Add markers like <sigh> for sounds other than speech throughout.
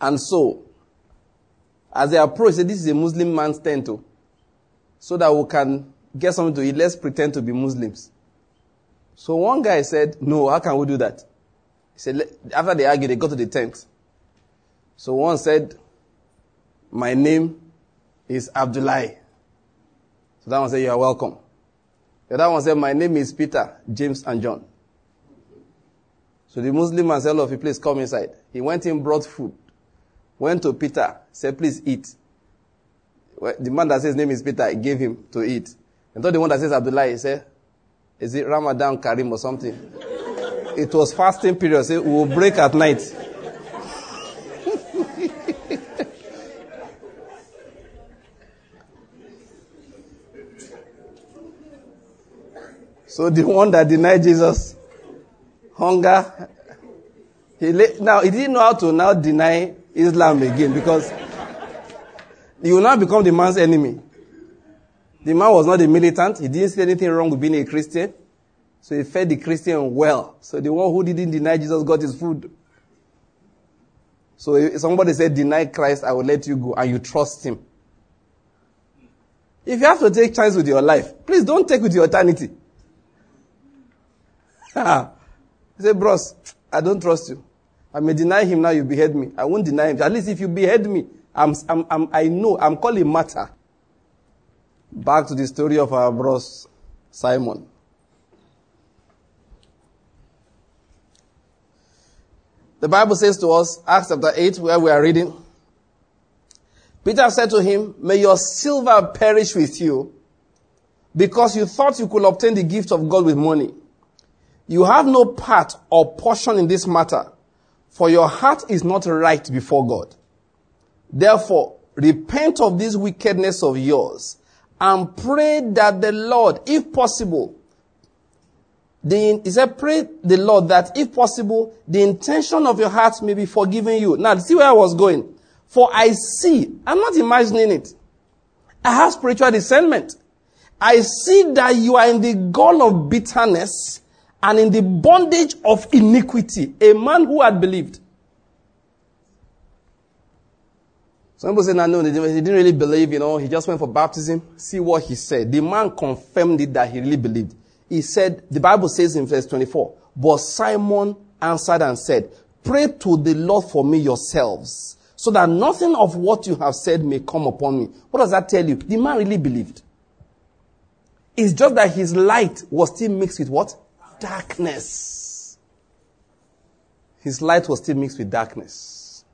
And so, as they approached, said, this is a Muslim man's tent, too. So that we can get something to eat, let's pretend to be Muslims. So one guy said, no, how can we do that? He said, after they argued, they got to the tent. So one said, my name is Abdullah. So that one said, you are welcome. The other one said, my name is Peter, James, and John. So the Muslim man said, of you, please come inside. He went in, brought food. Went to Peter, said, please eat. The man that says his name is Peter, gave him to eat. And told the one that says Abdullah, he said, is it Ramadan Karim or something? <laughs> it was fasting period. Say, we will break at night. <laughs> so the one that denied Jesus, hunger, he now he didn't know how to now deny Islam again because you will now become the man's enemy. The man was not a militant. He didn't see anything wrong with being a Christian. So he fed the Christian well. So the one who didn't deny Jesus got his food. So if somebody said, deny Christ, I will let you go, and you trust him. If you have to take chance with your life, please don't take with your eternity. <laughs> he said, bros, I don't trust you. I may deny him now, you behead me. I won't deny him. At least if you behead me, I'm, I'm, I'm, i know, I'm calling matter. Back to the story of our bros, Simon. The Bible says to us, Acts chapter 8, where we are reading, Peter said to him, May your silver perish with you, because you thought you could obtain the gift of God with money. You have no part or portion in this matter, for your heart is not right before God. Therefore, repent of this wickedness of yours and pray that the Lord, if possible, the, he said, pray the Lord that if possible, the intention of your heart may be forgiven you. Now, see where I was going. For I see, I'm not imagining it. I have spiritual discernment. I see that you are in the gall of bitterness and in the bondage of iniquity. A man who had believed. Some people say, no, no, he didn't really believe, you know, he just went for baptism. See what he said. The man confirmed it that he really believed. He said, the Bible says in verse 24, but Simon answered and said, pray to the Lord for me yourselves, so that nothing of what you have said may come upon me. What does that tell you? The man really believed. It's just that his light was still mixed with what? Darkness. His light was still mixed with darkness.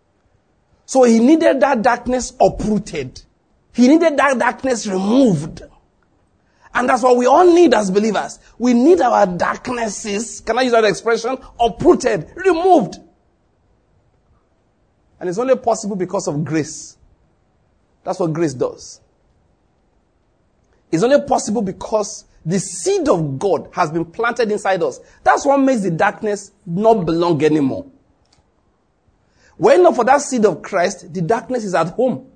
So he needed that darkness uprooted. He needed that darkness removed. And that's what we all need as believers. We need our darknesses, can I use that expression? Uprooted, removed. And it's only possible because of grace. That's what grace does. It's only possible because the seed of God has been planted inside us. That's what makes the darkness not belong anymore. When not for that seed of Christ, the darkness is at home.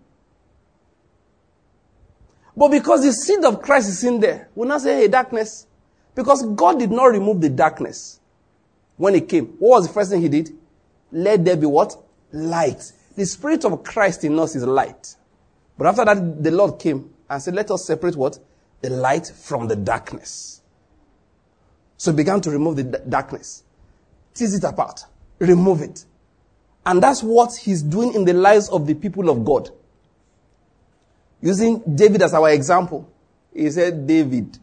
But because the seed of Christ is in there, we not say, hey, darkness. Because God did not remove the darkness when He came. What was the first thing He did? Let there be what? Light. The Spirit of Christ in us is light. But after that, the Lord came and said, let us separate what? The light from the darkness. So he began to remove the d- darkness. Tease it apart. Remove it. And that's what he's doing in the lives of the people of God. Using David as our example. He said, David,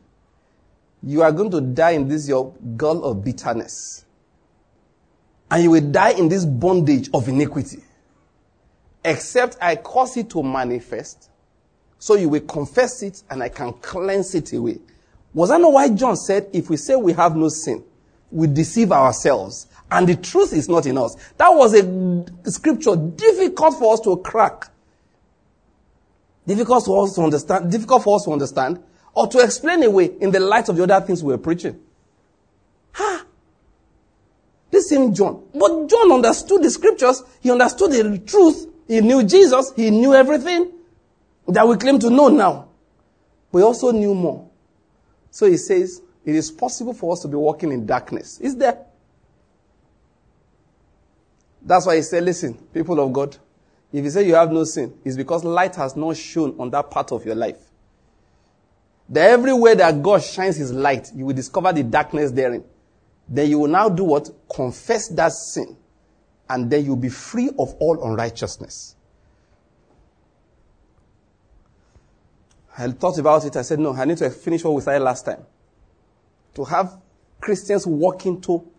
you are going to die in this your gall of bitterness. And you will die in this bondage of iniquity. Except I cause it to manifest. So you will confess it and I can cleanse it away. Was that not why John said, if we say we have no sin, we deceive ourselves and the truth is not in us. That was a scripture difficult for us to crack. Difficult for us to understand, difficult for us to understand or to explain away in the light of the other things we were preaching. Ha! This same John. But John understood the scriptures. He understood the truth. He knew Jesus. He knew everything that we claim to know now. We also knew more. So he says, it is possible for us to be walking in darkness. Is there? That's why he said, listen, people of God, If you say you have no sin, it's because light has not shone on that part of your life. That everywhere that God shines his light, you will discover the darkness therein. Then you will now do what? Confess that sin. And then you'll be free of all unrighteousness. I thought about it. I said, no, I need to finish what we started last time. To have Christians walk into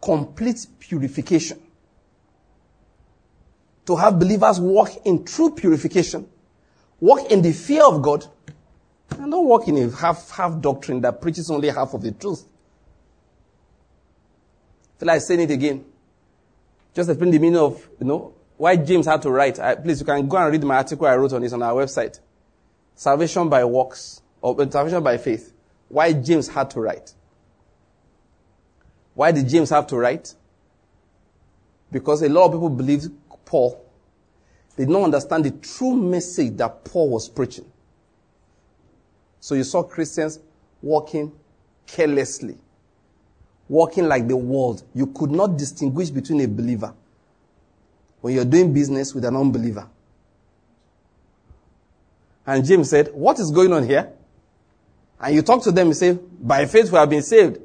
complete purification. To have believers walk in true purification. Walk in the fear of God. And don't walk in a half, half doctrine that preaches only half of the truth. I feel like saying it again. Just explain the meaning of, you know, why James had to write. I, please, you can go and read my article I wrote on this on our website. Salvation by works, or uh, salvation by faith. Why James had to write. Why did James have to write? Because a lot of people believed Paul. They did not understand the true message that Paul was preaching. So you saw Christians walking carelessly, walking like the world. You could not distinguish between a believer when you're doing business with an unbeliever. And James said, What is going on here? And you talk to them, you say, By faith we have been saved.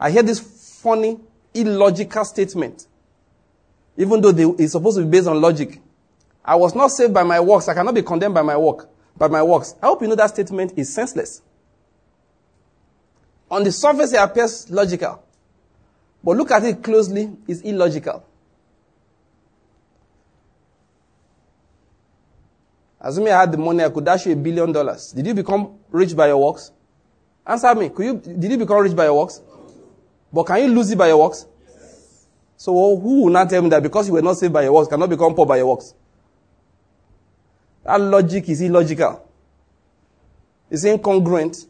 I hear this funny, illogical statement. Even though they, it's supposed to be based on logic. I was not saved by my works. I cannot be condemned by my work, by my works. I hope you know that statement is senseless. On the surface, it appears logical. But look at it closely, it's illogical. Assuming I had the money, I could dash you a billion dollars. Did you become rich by your works? Answer me. Could you, did you become rich by your works? But can you lose it by your works? So who will not tell me that because you were not saved by your works, cannot become poor by your works? That logic is illogical. It's incongruent.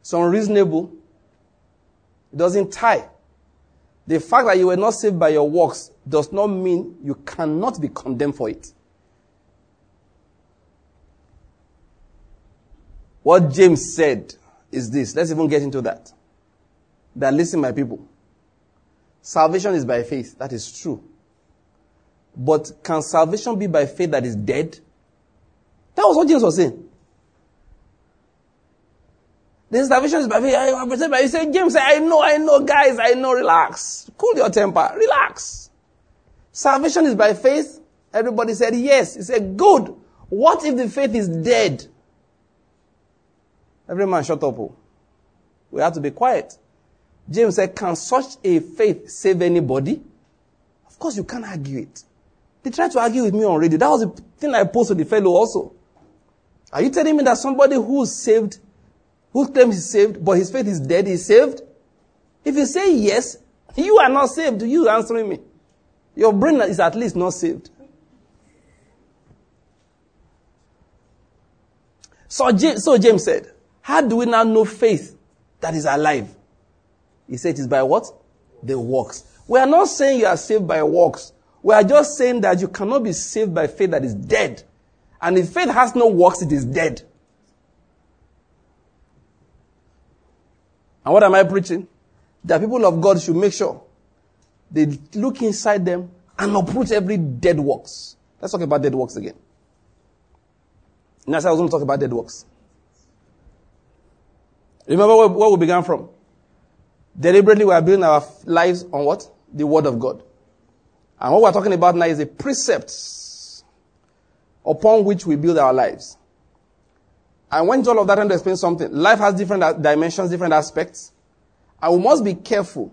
It's unreasonable. It doesn't tie. The fact that you were not saved by your works does not mean you cannot be condemned for it. What James said is this. Let's even get into that that listen, my people. Salvation is by faith. That is true. But can salvation be by faith that is dead? That was what James was saying. The salvation is by faith. I present James said, I know, I know, guys, I know. Relax. Cool your temper. Relax. Salvation is by faith. Everybody said yes. He said, good. What if the faith is dead? Every man shut up. Oh. We have to be quiet. James said, Can such a faith save anybody? Of course, you can't argue it. They tried to argue with me already. That was the thing I posted to the fellow also. Are you telling me that somebody who's saved, who claims he's saved, but his faith is dead, is saved? If you say yes, <laughs> you are not saved. You answering me. Your brain is at least not saved. So James, so James said, How do we now know faith that is alive? He said it is by what? The works. We are not saying you are saved by works. We are just saying that you cannot be saved by faith that is dead. And if faith has no works, it is dead. And what am I preaching? That people of God should make sure they look inside them and uproot every dead works. Let's talk about dead works again. Now, I was going to talk about dead works. Remember where, where we began from? Deliberately, we are building our lives on what? The Word of God. And what we're talking about now is the precepts upon which we build our lives. And when all of that, I to explain something. Life has different dimensions, different aspects. And we must be careful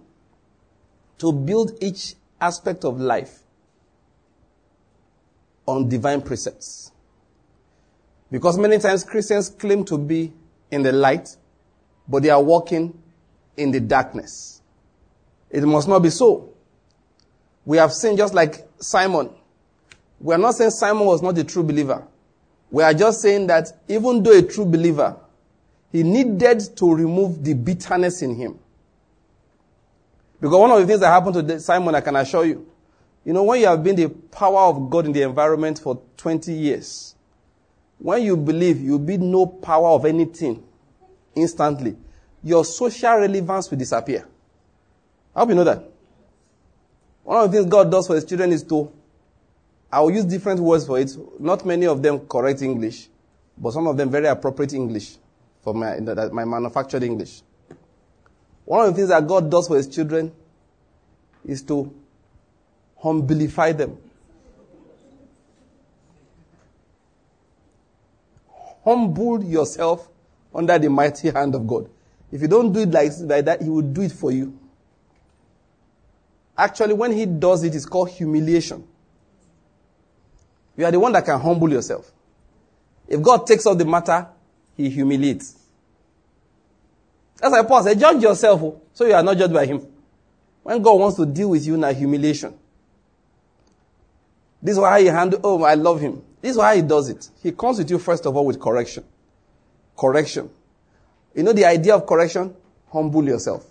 to build each aspect of life on divine precepts. Because many times Christians claim to be in the light, but they are walking in the darkness. It must not be so. We have seen just like Simon. We are not saying Simon was not a true believer. We are just saying that even though a true believer, he needed to remove the bitterness in him. Because one of the things that happened to Simon, I can assure you, you know, when you have been the power of God in the environment for 20 years, when you believe, you be no power of anything instantly your social relevance will disappear. I hope you know that. One of the things God does for his children is to I will use different words for it. Not many of them correct English, but some of them very appropriate English for my, my manufactured English. One of the things that God does for his children is to humblify them. Humble yourself under the mighty hand of God. If you don't do it like, like that, He will do it for you. Actually, when He does it, it's called humiliation. You are the one that can humble yourself. If God takes up the matter, He humiliates. That's why Paul said, judge yourself oh, so you are not judged by Him. When God wants to deal with you in a humiliation. This is why He handle, oh, I love Him. This is why He does it. He comes with you first of all with correction. Correction. You know the idea of correction? Humble yourself.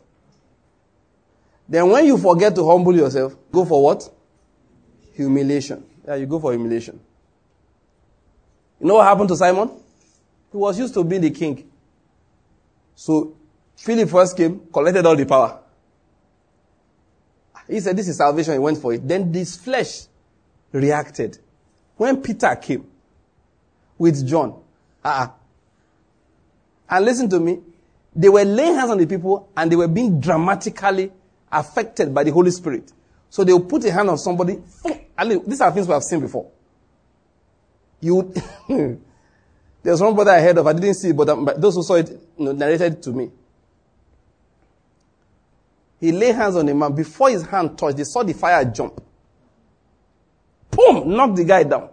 Then when you forget to humble yourself, go for what? Humiliation. Yeah, you go for humiliation. You know what happened to Simon? He was used to being the king. So Philip first came, collected all the power. He said, This is salvation. He went for it. Then this flesh reacted. When Peter came with John, uh, and listen to me, they were laying hands on the people and they were being dramatically affected by the Holy Spirit. So they will put a hand on somebody. These are things we have seen before. You, <laughs> there's one brother I heard of. I didn't see it, but, um, those who saw it you know, narrated to me. He laid hands on a man. Before his hand touched, they saw the fire jump. Boom! Knocked the guy down.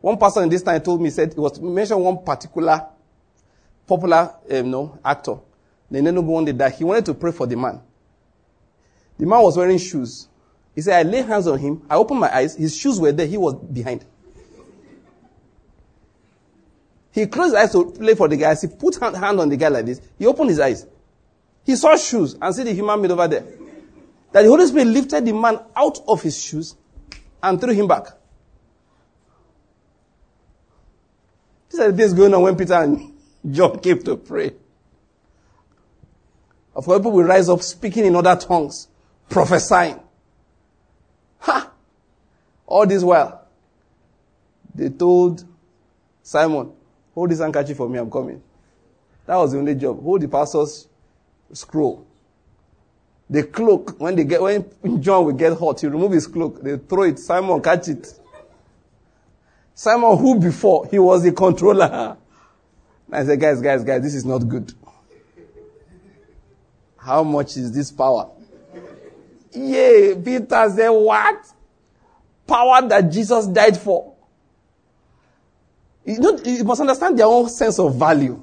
One person in this time told me, said, it was mentioned one particular popular um, no, actor. The Nenugu one day that he wanted to pray for the man. The man was wearing shoes. He said, I lay hands on him. I opened my eyes. His shoes were there. He was behind. He closed his eyes to play for the guy. He put hand, hand on the guy like this, he opened his eyes. He saw shoes and see the human made over there. That the Holy Spirit lifted the man out of his shoes and threw him back. These are the things going on when Peter and John came to pray. Of course, people will rise up speaking in other tongues, prophesying. Ha! All this while, they told Simon, hold this handkerchief for me, I'm coming. That was the only job. Hold the pastor's scroll. The cloak, when they get, when John will get hot, he remove his cloak, they throw it, Simon catch it. Simon, who before, he was the controller. I said, guys, guys, guys, this is not good. How much is this power? Yay, Peter said, what? Power that Jesus died for. You, you must understand their own sense of value.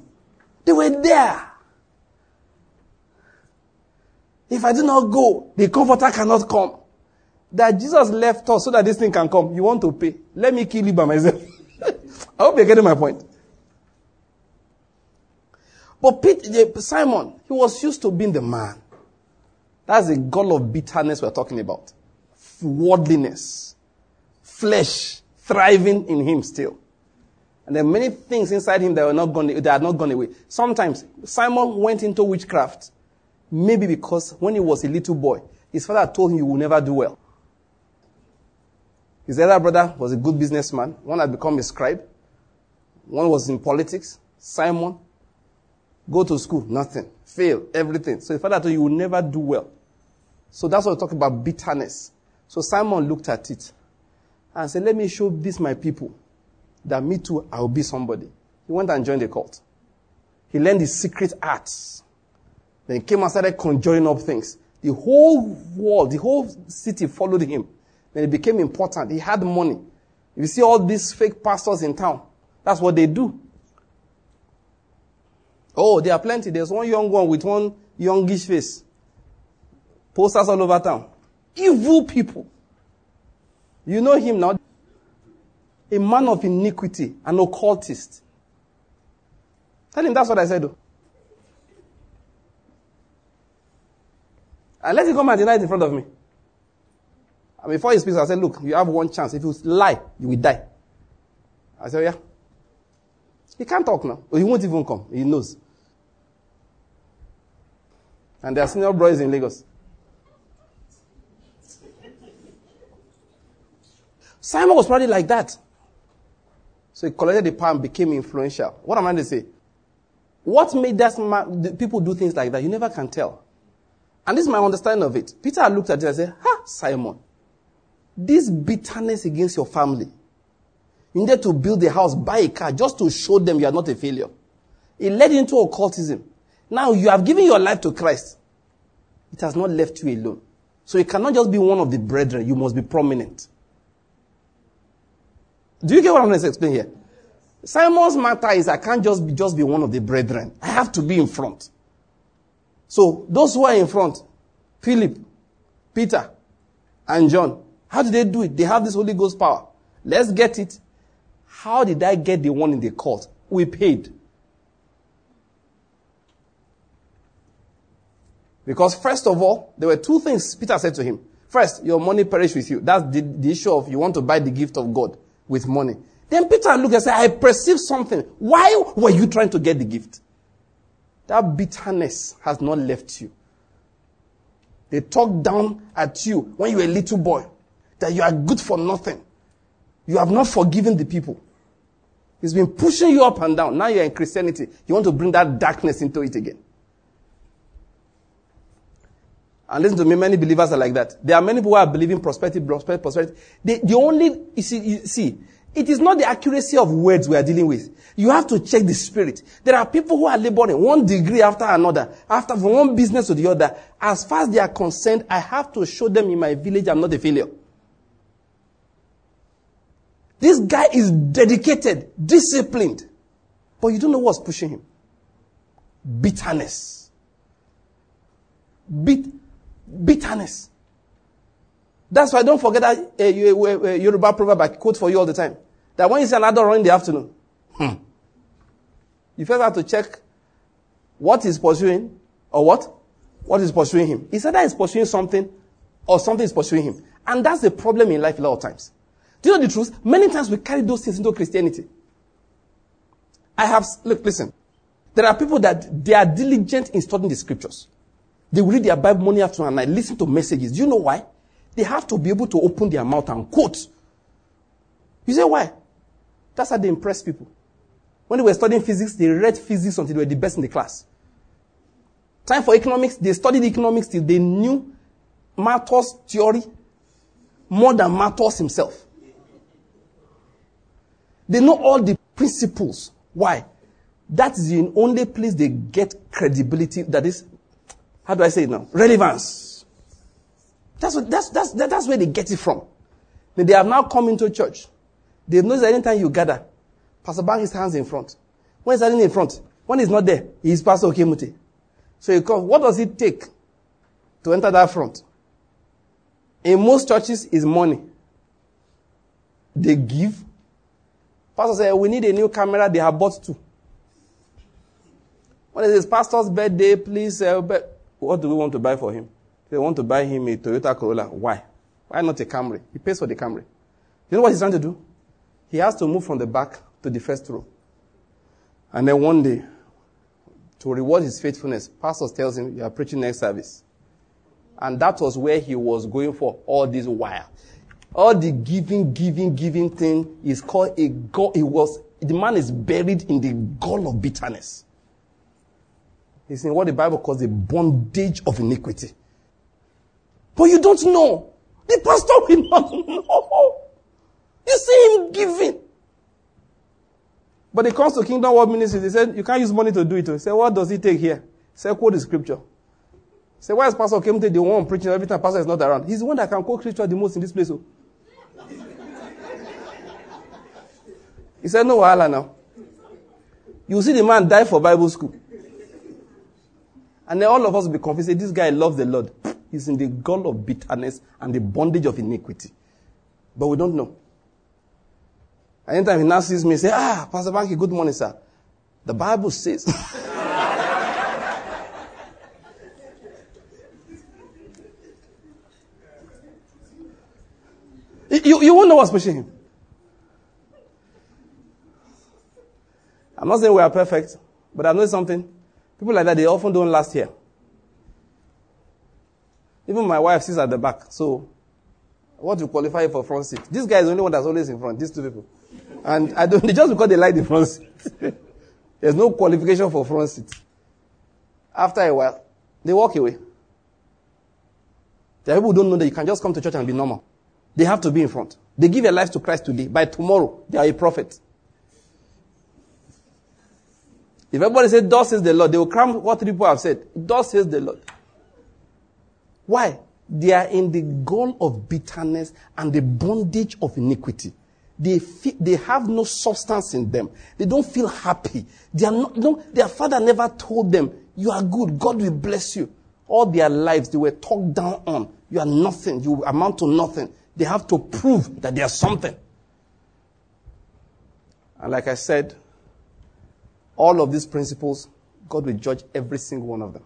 They were there. If I do not go, the comforter cannot come. That Jesus left us so that this thing can come. You want to pay. Let me kill you by myself. <laughs> I hope you're getting my point. But Simon, he was used to being the man. That's the gall of bitterness we're talking about. Worldliness. Flesh thriving in him still. And there are many things inside him that were not gone, that had not gone away. Sometimes Simon went into witchcraft. Maybe because when he was a little boy, his father told him he will never do well. His elder brother was a good businessman. One had become a scribe. One was in politics. Simon Go to school, nothing. Fail, everything. So the father told you, you will never do well. So that's what we talk about bitterness. So Simon looked at it and said, let me show this my people that me too, I will be somebody. He went and joined the cult. He learned the secret arts. Then he came and started conjuring up things. The whole world, the whole city followed him. Then he became important. He had money. If you see all these fake pastors in town, that's what they do. Oh, there are plenty. There's one young one with one youngish face. Posters all over town. Evil people. You know him now. A man of iniquity, an occultist. Tell him that's what I said. Though. And let him come and deny it in front of me. And before he speaks, I said, look, you have one chance. If you lie, you will die. I said, yeah. He can't talk now. He won't even come. He knows. And there are senior boys in Lagos. Simon was probably like that. So he collected the power and became influential. What am I to say? What made that people do things like that? You never can tell. And this is my understanding of it. Peter looked at it and said, Ha, Simon, this bitterness against your family. You needed to build a house, buy a car, just to show them you are not a failure. It led into occultism. Now you have given your life to Christ. It has not left you alone. So you cannot just be one of the brethren. You must be prominent. Do you get what I'm going to explain here? Simon's matter is I can't just be, just be one of the brethren. I have to be in front. So those who are in front, Philip, Peter, and John, how did they do it? They have this Holy Ghost power. Let's get it. How did I get the one in the court? We paid. Because first of all, there were two things Peter said to him. First, your money perish with you. That's the, the issue of you want to buy the gift of God with money. Then Peter looked and said, I perceive something. Why were you trying to get the gift? That bitterness has not left you. They talked down at you when you were a little boy that you are good for nothing. You have not forgiven the people. He's been pushing you up and down. Now you're in Christianity. You want to bring that darkness into it again. And listen to me, many believers are like that. There are many people who are believing prosperity, prosperity, prosperity. They, the only, you see, you see, it is not the accuracy of words we are dealing with. You have to check the spirit. There are people who are laboring one degree after another, after from one business to the other. As far as they are concerned, I have to show them in my village I'm not a failure. This guy is dedicated, disciplined, but you don't know what's pushing him. Bitterness. Bit, bitterness. That's why don't forget that uh, Yoruba proverb I quote for you all the time. That when you see an adult in the afternoon, hmm, you first have to check what is pursuing or what? What is pursuing him. He said that he's pursuing something or something is pursuing him. And that's the problem in life a lot of times. Do you know the truth? Many times we carry those things into Christianity. I have, look, listen. There are people that they are diligent in studying the scriptures. They will read their Bible morning, afternoon, and night, listen to messages. Do you know why? They have to be able to open their mouth and quote. You say why? That's how they impress people. When they were studying physics, they read physics until they were the best in the class. Time for economics, they studied economics till they knew Malthus' theory more than Malthus himself. They know all the principles. Why? That is the only place they get credibility. That is, how do I say it now? Relevance. That's, what, that's, that's, that's where they get it from. They have now come into church. They know that anytime you gather, Pastor bang his hands in front. When he's standing in front, when he's not there, he's Pastor Okemute. So. What does it take to enter that front? In most churches, is money. They give. Pastor said, we need a new camera. They have bought two. When it is pastor's birthday, please, uh, what do we want to buy for him? They want to buy him a Toyota Corolla. Why? Why not a Camry? He pays for the Camry. You know what he's trying to do? He has to move from the back to the first row. And then one day, to reward his faithfulness, pastor tells him, you are preaching next service. And that was where he was going for all this while. All the giving, giving, giving thing is called a gall. It was, the man is buried in the gall of bitterness. He's in what the Bible calls the bondage of iniquity. But you don't know. The pastor will not <laughs> know. You see him giving. But it comes to Kingdom World Ministry. They said, you can't use money to do it. He said, what does it take here? He said, quote the scripture. He said, why is Pastor came to the one preaching every time Pastor is not around? He's the one that can quote scripture the most in this place. Oh. he said, no wahala now. You see the man die for Bible school. And then all of us will be confused. Say, this guy loves the Lord. He's in the gall of bitterness and the bondage of iniquity. But we don't know. Anytime he now sees me, say, ah, Pastor Banky, good morning, sir. The Bible says. <laughs> you, you won't know what's pushing him. I'm not saying we are perfect, but I know something. People like that, they often don't last here. Even my wife sits at the back, so What to qualify for front seat? This guy is the only one that's always in front. These two people. And I don't, <laughs> just because they like the front seat. <laughs> There's no qualification for front seat. After a while, they walk away. There are people who don't know that you can just come to church and be normal. They have to be in front. They give their life to Christ today. By tomorrow, they are a prophet. If everybody says, Thus says the Lord, they will cram what people have said. Thus says the Lord. Why? They are in the gall of bitterness and the bondage of iniquity. They, feel, they have no substance in them. They don't feel happy. They are not, no, their father never told them, you are good. God will bless you. All their lives, they were talked down on. You are nothing. You amount to nothing. They have to prove that they are something. And like I said, all of these principles, God will judge every single one of them.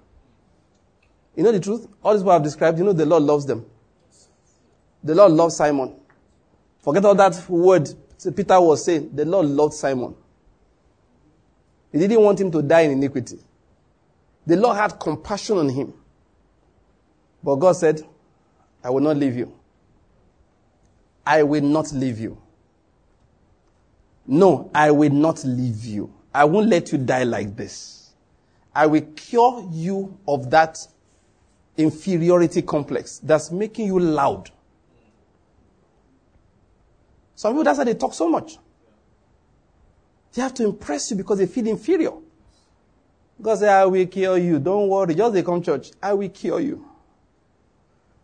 You know the truth? All this what I've described, you know the Lord loves them. The Lord loves Simon. Forget all that word Peter was saying. The Lord loved Simon. He didn't want him to die in iniquity. The Lord had compassion on him. But God said, I will not leave you. I will not leave you. No, I will not leave you. I won't let you die like this. I will cure you of that inferiority complex that's making you loud. Some people, that's why they talk so much. They have to impress you because they feel inferior. God say, I will cure you. Don't worry. Just they come church. I will cure you.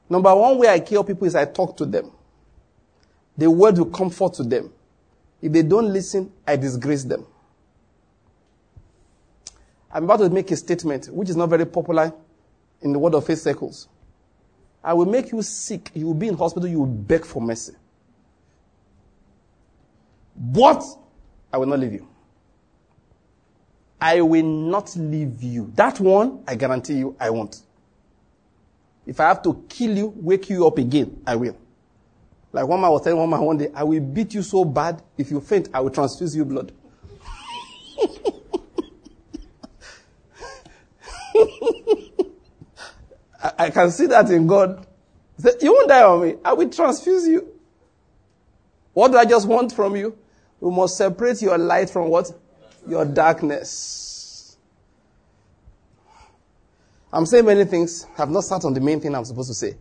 Number one way I cure people is I talk to them. The word will comfort to them. If they don't listen, I disgrace them. I'm about to make a statement which is not very popular in the world of faith circles. I will make you sick. You will be in hospital. You will beg for mercy. But I will not leave you. I will not leave you. That one, I guarantee you, I won't. If I have to kill you, wake you up again, I will. Like one man was telling one man one day, I will beat you so bad, if you faint, I will transfuse you blood. I, I, can see that in God. Say, you won't die on me. I will transfuse you. What do I just want from you? We must separate your light from what? Your darkness. I'm saying many things. I have not sat on the main thing I'm supposed to say.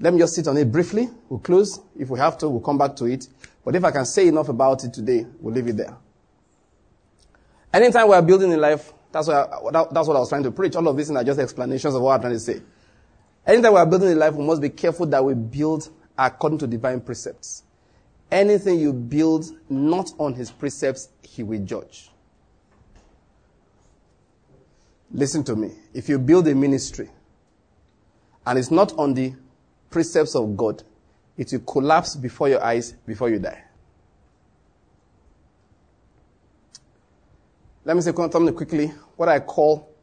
Let me just sit on it briefly. We'll close. If we have to, we'll come back to it. But if I can say enough about it today, we'll leave it there. Anytime we are building in life, that's what, I, that's what I was trying to preach. All of these are just explanations of what I'm trying to say. Anytime we are building in life, we must be careful that we build according to divine precepts. Anything you build not on his precepts, he will judge. Listen to me. If you build a ministry and it's not on the precepts of God, it will collapse before your eyes before you die. Let me say something quickly. What I call,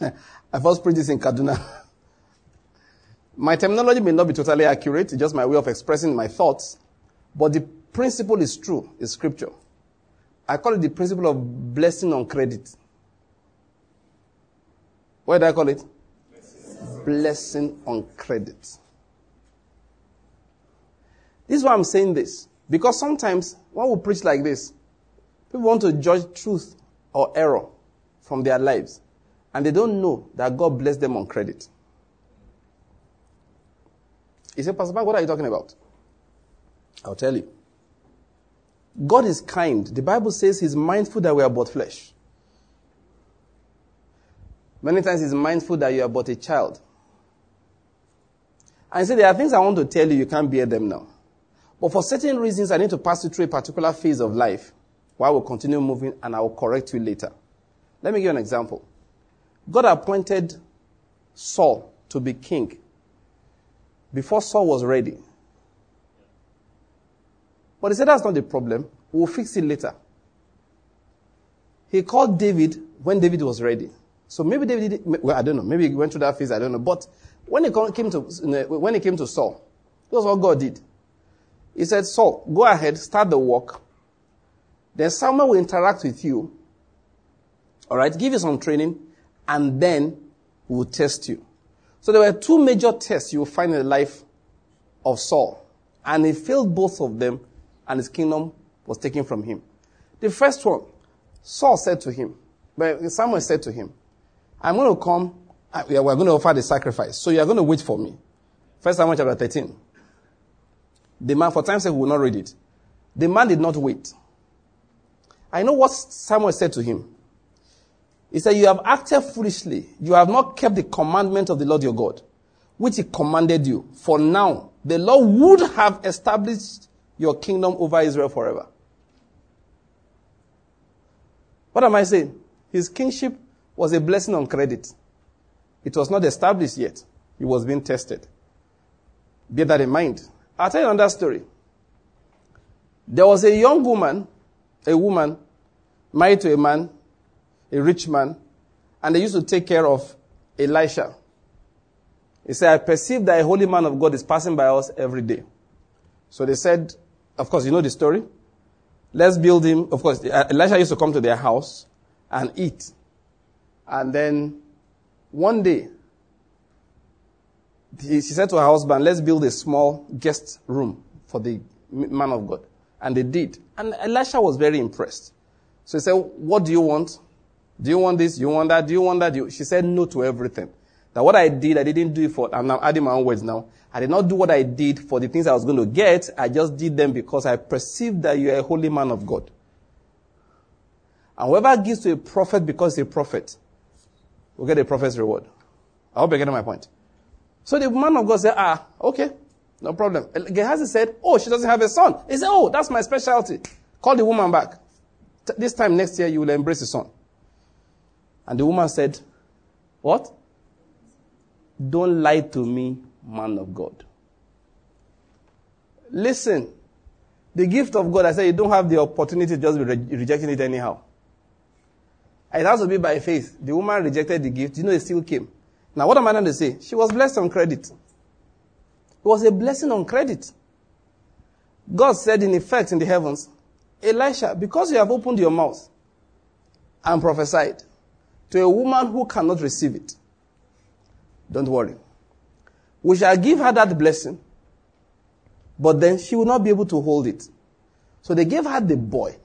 <laughs> I first preached this in Kaduna. <laughs> My terminology may not be totally accurate, it's just my way of expressing my thoughts. But the principle is true, it's scripture. I call it the principle of blessing on credit. What did I call it? Blessing, blessing on credit. This is why I'm saying this. Because sometimes when we preach like this, people want to judge truth or error from their lives. And they don't know that God blessed them on credit. He said, Pastor what are you talking about? I'll tell you. God is kind. The Bible says he's mindful that we are but flesh. Many times he's mindful that you are but a child. And he there are things I want to tell you, you can't bear them now. But for certain reasons, I need to pass you through a particular phase of life while we continue moving and I will correct you later. Let me give you an example. God appointed Saul to be king before Saul was ready. But he said that's not the problem. We'll fix it later. He called David when David was ready. So maybe David, well, I don't know. Maybe he went through that phase. I don't know. But when he came to, when he came to Saul, that's what God did. He said, Saul, go ahead, start the work. Then someone will interact with you. All right, give you some training, and then we'll test you. So there were two major tests you will find in the life of Saul. And he failed both of them, and his kingdom was taken from him. The first one, Saul said to him, but Samuel said to him, I'm going to come, uh, we're going to offer the sacrifice, so you are going to wait for me. First Samuel chapter 13. The man, for time's sake, will not read it. The man did not wait. I know what Samuel said to him. He said, You have acted foolishly. You have not kept the commandment of the Lord your God, which he commanded you. For now, the Lord would have established your kingdom over Israel forever. What am I saying? His kingship was a blessing on credit. It was not established yet. It was being tested. Bear that in mind. I'll tell you another story. There was a young woman, a woman, married to a man, a rich man, and they used to take care of Elisha. He said, I perceive that a holy man of God is passing by us every day. So they said, of course, you know the story. Let's build him. Of course, uh, Elisha used to come to their house and eat. And then one day, she said to her husband, let's build a small guest room for the man of God. And they did. And Elisha was very impressed. So he said, what do you want? Do you want this? Do you want that? Do you want that? She said no to everything. That what I did, I didn't do it for, I'm now adding my own words now. I did not do what I did for the things I was going to get. I just did them because I perceived that you are a holy man of God. And whoever gives to a prophet because he's a prophet will get a prophet's reward. I hope you're getting my point. So the man of God said, ah, okay, no problem. Gehazi said, oh, she doesn't have a son. He said, oh, that's my specialty. Call the woman back. This time next year, you will embrace the son. And the woman said, what? Don't lie to me, man of God. Listen, the gift of God, I said, you don't have the opportunity to just be re- rejecting it anyhow. It has to be by faith. The woman rejected the gift. You know, it still came. Now, what am I going to say? She was blessed on credit. Was a blessing on credit. God said, in effect, in the heavens, Elisha, because you have opened your mouth and prophesied to a woman who cannot receive it, don't worry. We shall give her that blessing, but then she will not be able to hold it. So they gave her the boy.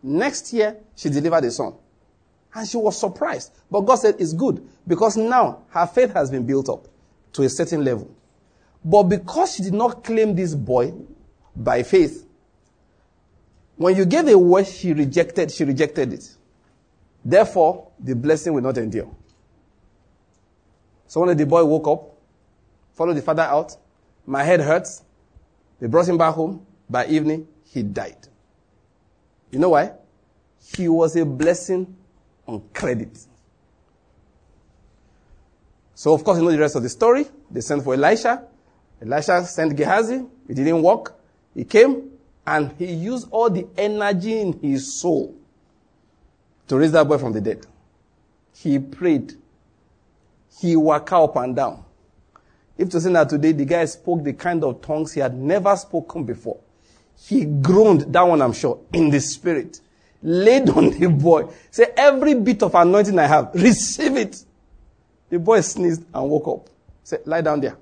Next year, she delivered a son. And she was surprised. But God said, it's good because now her faith has been built up to a certain level. But because she did not claim this boy by faith, when you gave a word, she rejected, she rejected it. Therefore, the blessing will not endure. So when the boy woke up, followed the father out, my head hurts. They brought him back home. By evening, he died. You know why? He was a blessing on credit. So of course you know the rest of the story. They sent for Elisha. Elisha sent Gehazi. It didn't work. He came and he used all the energy in his soul to raise that boy from the dead. He prayed. He walked up and down. If to say that today the guy spoke the kind of tongues he had never spoken before. He groaned, that one I'm sure, in the spirit laid on the boy. Say, every bit of anointing I have, receive it. The boy sneezed and woke up. Say, lie down there.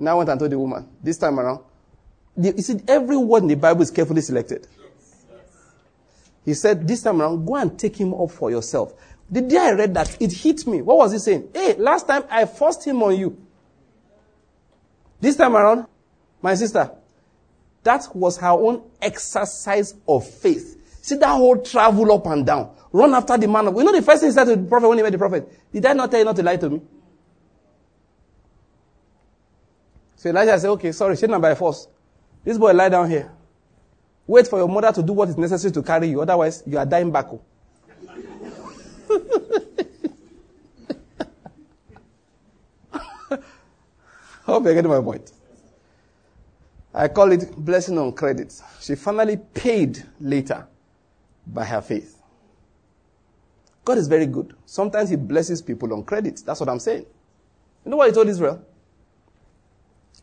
Now I went and told the woman, this time around, you see, every word in the Bible is carefully selected. He said, this time around, go and take him up for yourself. The day I read that, it hit me. What was he saying? Hey, last time I forced him on you. This time around, my sister, that was her own exercise of faith. See that whole travel up and down. Run after the man of You know the first thing he said to the prophet when he met the prophet? Did I not tell you not to lie to me? So Elijah said, okay, sorry, have by force. This boy lie down here. Wait for your mother to do what is necessary to carry you. Otherwise, you are dying back. <laughs> Hope you're getting my point. I call it blessing on credit. She finally paid later by her faith. God is very good. Sometimes He blesses people on credit. That's what I'm saying. You know what He told Israel?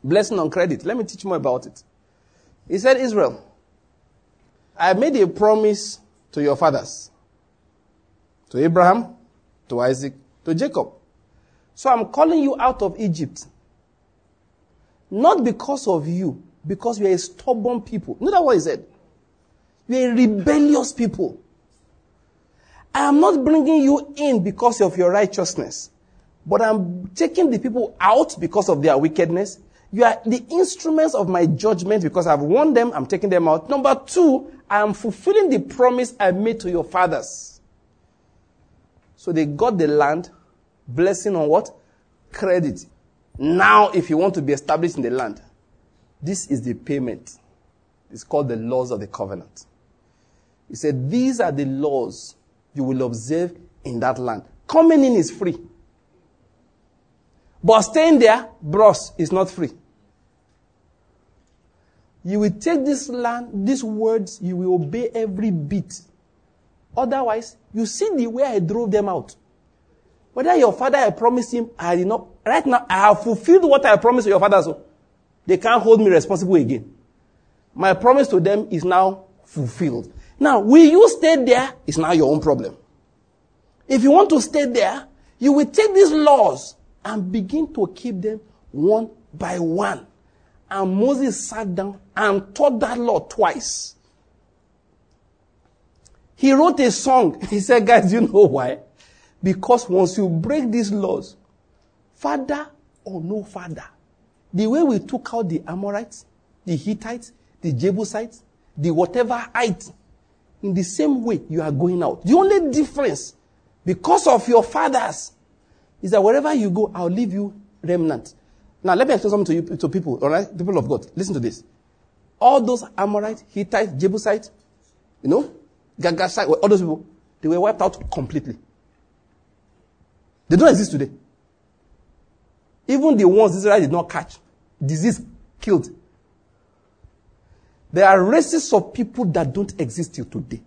Blessing on credit. Let me teach more about it. He said, Israel, I made a promise to your fathers, to Abraham, to Isaac, to Jacob. So I'm calling you out of Egypt. Not because of you, because we are a stubborn people. Know that what he said? We are a rebellious people. I am not bringing you in because of your righteousness, but I'm taking the people out because of their wickedness. You are the instruments of my judgment because I've warned them, I'm taking them out. Number two, I am fulfilling the promise I made to your fathers. So they got the land, blessing on what? Credit. Now, if you want to be established in the land, this is the payment. It's called the laws of the covenant. He said, These are the laws you will observe in that land. Coming in is free. But staying there, bros, is not free. You will take this land, these words, you will obey every bit. Otherwise, you see the way I drove them out. Whether your father I promised him, I did not. Right now, I have fulfilled what I promised your father, so they can't hold me responsible again. My promise to them is now fulfilled. Now, will you stay there? It's now your own problem. If you want to stay there, you will take these laws and begin to keep them one by one. And Moses sat down and taught that law twice. He wrote a song. <laughs> He said, guys, you know why? Because once you break these laws, father or no father, the way we took out the Amorites, the Hittites, the Jebusites, the whatever height, in the same way you are going out. The only difference, because of your fathers, is that wherever you go, I'll leave you remnant. Now, let me explain something to you, to people, all right? People of God. Listen to this. All those Amorites, Hittites, Jebusites, you know, Girgashite, all those people, they were wiped out completely. They don't exist today. Even the ones Israel did not catch, disease killed. There are races of people that don't exist till today.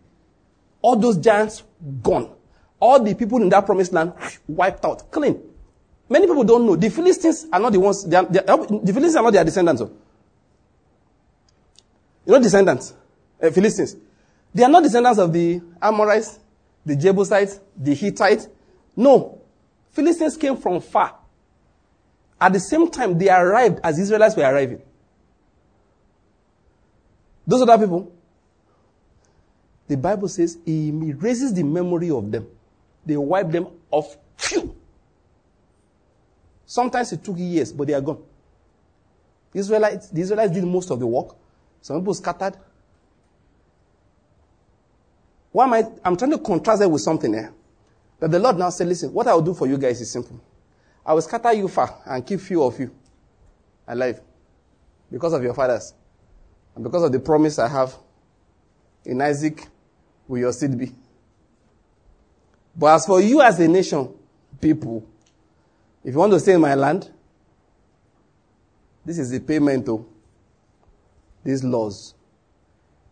All those giants gone. All the people in that promised land wiped out, clean. Many people don't know. The Philistines are not the ones, they are, they are, the Philistines are not their descendants. Oh. You know descendants? Uh, Philistines. They are not descendants of the Amorites, the Jebusites, the Hittites. No. Philistines came from far. At the same time, they arrived as Israelites were arriving. Those other people, the Bible says he raises the memory of them. They wipe them off. Phew. Sometimes it took years, but they are gone. Israelites, the Israelites did most of the work. Some people scattered. Why am I? I'm trying to contrast it with something eh? here. But the Lord now said, listen, what I will do for you guys is simple. I will scatter you far and keep few of you alive because of your fathers and because of the promise I have in Isaac will your seed be. But as for you as a nation, people, if you want to stay in my land, this is the payment of these laws.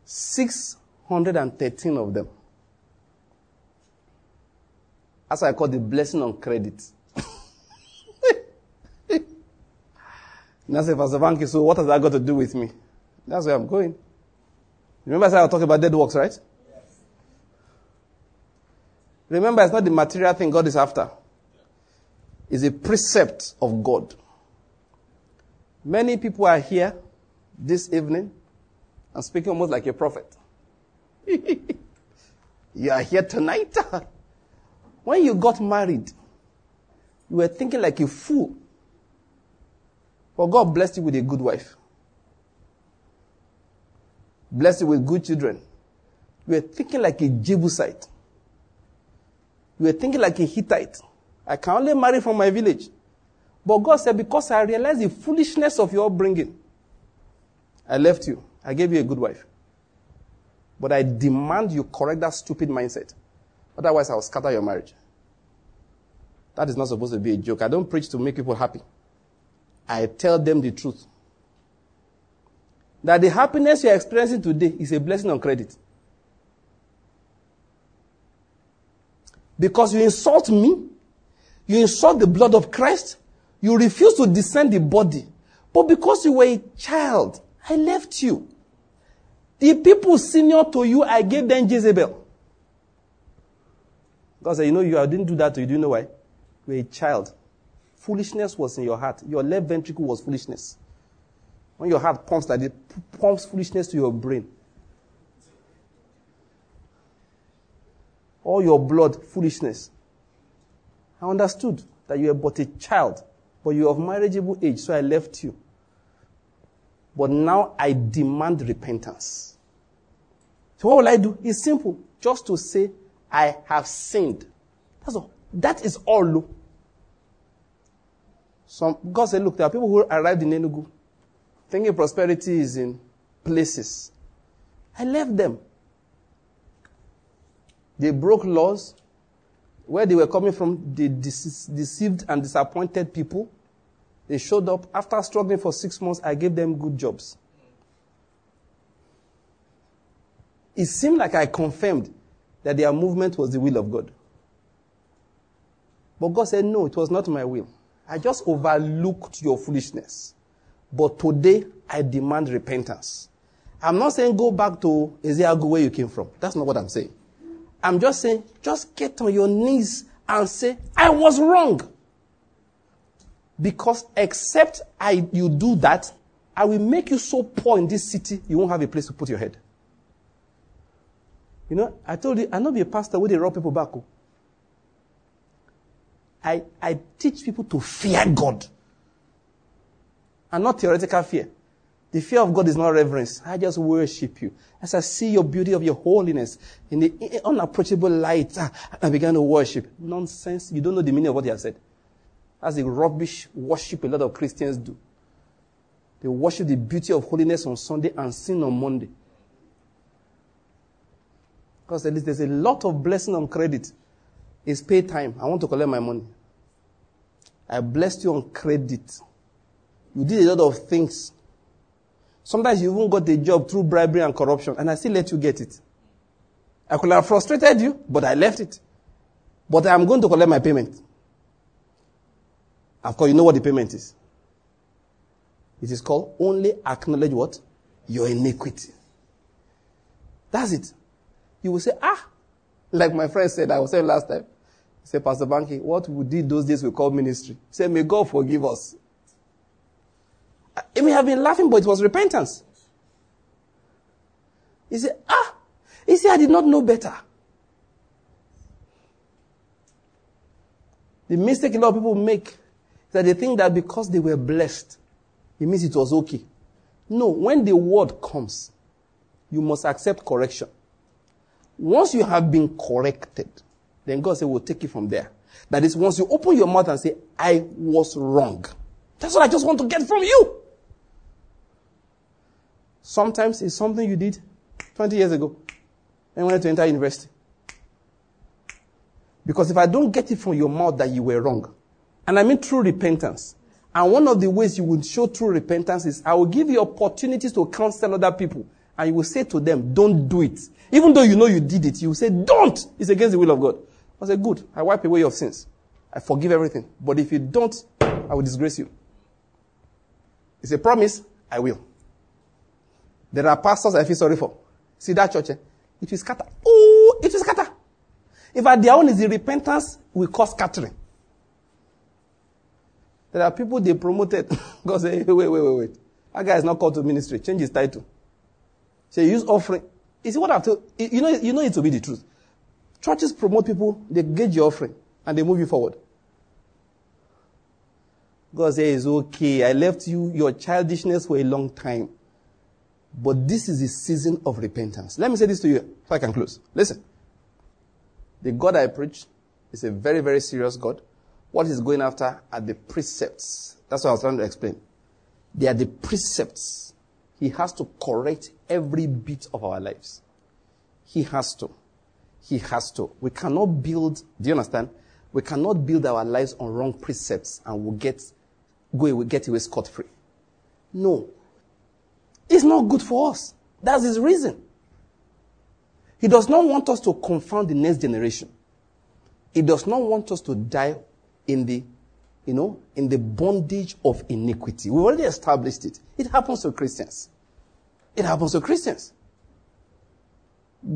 613 of them. That's As I call the blessing on credit. <laughs> now say, Pastor Banky, so what has that got to do with me? That's where I'm going. Remember I said I'll about dead works, right? Remember, it's not the material thing God is after. It's a precept of God. Many people are here this evening and speaking almost like a prophet. <laughs> you are here tonight. <laughs> when you got married, you were thinking like a fool. But God blessed you with a good wife. Blessed you with good children. You were thinking like a Jebusite. You were thinking like a Hittite. I can only marry from my village. But God said, because I realized the foolishness of your upbringing, I left you. I gave you a good wife. But I demand you correct that stupid mindset. Otherwise, I will scatter your marriage. That is not supposed to be a joke. I don't preach to make people happy. I tell them the truth that the happiness you're experiencing today is a blessing on credit. Because you insult me, you insult the blood of Christ, you refuse to descend the body. But because you were a child, I left you. The people senior to you, I gave them Jezebel. God said, you know, you I didn't do that to you. Do you know why? You were a child. Foolishness was in your heart. Your left ventricle was foolishness. When your heart pumps that, it pumps foolishness to your brain. All your blood, foolishness. I understood that you were but a child, but you are of marriageable age, so I left you. But now I demand repentance. So what will I do? It's simple. Just to say, I have sinned. That's all. That is all. Some, God said, look, there are people who arrived in Enugu thinking prosperity is in places. I left them. They broke laws. Where they were coming from, they deceived and disappointed people. They showed up. After struggling for six months, I gave them good jobs. It seemed like I confirmed that their movement was the will of God. But God said, No, it was not my will. I just overlooked your foolishness. But today, I demand repentance. I'm not saying go back to Ezeagu where you came from. That's not what I'm saying. I'm just saying, just get on your knees and say, I was wrong. Because except I, you do that, I will make you so poor in this city, you won't have a place to put your head. You know, I told you, I not be a pastor where they rob people back. I, I teach people to fear God. And not theoretical fear. The fear of God is not reverence. I just worship you. As I see your beauty of your holiness in the unapproachable light, ah, I began to worship. Nonsense. You don't know the meaning of what he has said. That's the rubbish worship a lot of Christians do. They worship the beauty of holiness on Sunday and sin on Monday. Because at least there's a lot of blessing on credit. It's pay time. I want to collect my money. I blessed you on credit. You did a lot of things. Sometimes you even got a job through bribery and corruption, and I still let you get it. I could have frustrated you, but I left it. But I'm going to collect my payment. Of course, you know what the payment is. It is called only acknowledge what? Your iniquity. That's it. You will say, ah, like my friend said, I was saying last time. He said, Pastor Banky, what we did those days we call ministry. He said, may God forgive us. I may have been laughing, but it was repentance. He said, ah, he said, I did not know better. The mistake a lot of people make is that they think that because they were blessed, it means it was okay. No, when the word comes, you must accept correction. Once you have been corrected, then God said, we'll take it from there. That is, once you open your mouth and say, I was wrong. That's what I just want to get from you. Sometimes it's something you did 20 years ago and wanted to enter university. Because if I don't get it from your mouth that you were wrong, and I mean true repentance, and one of the ways you would show true repentance is I will give you opportunities to counsel other people and you will say to them, don't do it. Even though you know you did it, you will say, don't. It's against the will of God. I say, good. I wipe away your sins. I forgive everything. But if you don't, I will disgrace you. It's a promise. I will. There are pastors I feel sorry for. See that church? Eh? It will scatter. Oh, it will scatter. If at their own is the repentance, we cause scattering. There are people they promoted. <laughs> God say, wait, wait, wait, wait. That guy is not called to ministry. Change his title. So use offering. You see what I've told you know you know it to be the truth. Churches promote people, they gauge your offering, and they move you forward. God says, okay, I left you your childishness for a long time. But this is the season of repentance. Let me say this to you so I can close. Listen. The God I preach is a very, very serious God. What he's going after are the precepts. That's what I was trying to explain. They are the precepts he has to correct every bit of our lives. He has to. He has to. We cannot build, do you understand? We cannot build our lives on wrong precepts and we'll get, go away, get away scot free. No. It's not good for us. That's his reason. He does not want us to confound the next generation. He does not want us to die in the you know, in the bondage of iniquity. We've already established it. It happens to Christians. It happens to Christians.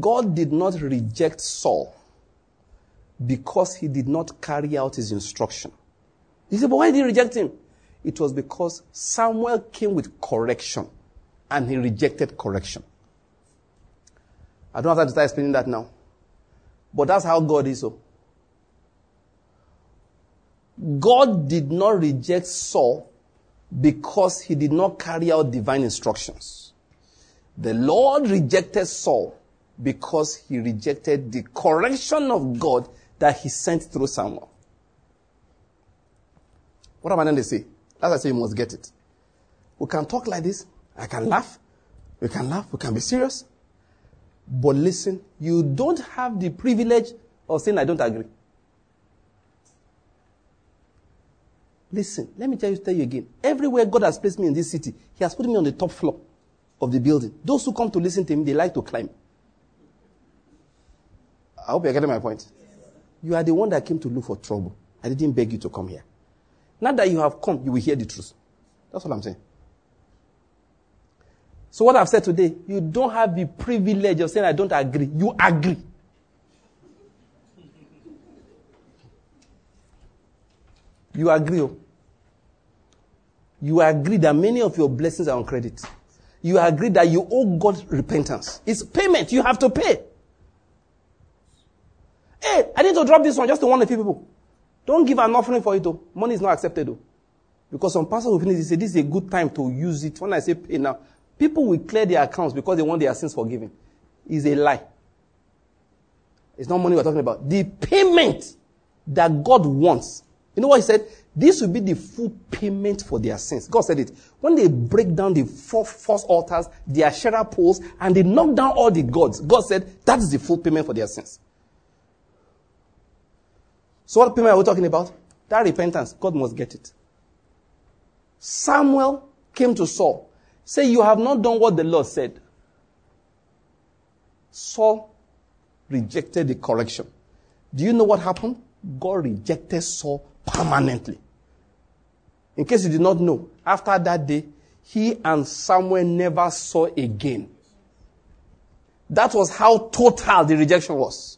God did not reject Saul because he did not carry out his instruction. You say, but why did he reject him? It was because Samuel came with correction and he rejected correction. I don't have to start explaining that now. But that's how God is. So. God did not reject Saul because he did not carry out divine instructions. The Lord rejected Saul because he rejected the correction of God that he sent through Samuel. What am I going to say? As I say, you must get it. We can talk like this. I can laugh. We can laugh. We can be serious. But listen, you don't have the privilege of saying, I don't agree. Listen, let me tell you, tell you again. Everywhere God has placed me in this city, He has put me on the top floor of the building. Those who come to listen to me, they like to climb. I hope you're getting my point. You are the one that came to look for trouble. I didn't beg you to come here. Now that you have come, you will hear the truth. That's what I'm saying. So what I've said today, you don't have the privilege of saying I don't agree. You agree. You agree. Oh. You agree that many of your blessings are on credit. You agree that you owe God repentance. It's payment. You have to pay. Hey, I need to drop this one just to warn a few people. Don't give an offering for it though. Money is not accepted though. Because some pastors will finish, they say this is a good time to use it. When I say pay now, people will clear their accounts because they want their sins forgiven. Is a lie. It's not money we're talking about. The payment that God wants. You know what he said? This will be the full payment for their sins. God said it. When they break down the four false altars, the Asherah poles, and they knock down all the gods, God said that is the full payment for their sins. So what payment are we talking about? That repentance. God must get it. Samuel came to Saul. Say, you have not done what the Lord said. Saul rejected the correction. Do you know what happened? God rejected Saul permanently. In case you did not know, after that day, he and Samuel never saw again. That was how total the rejection was.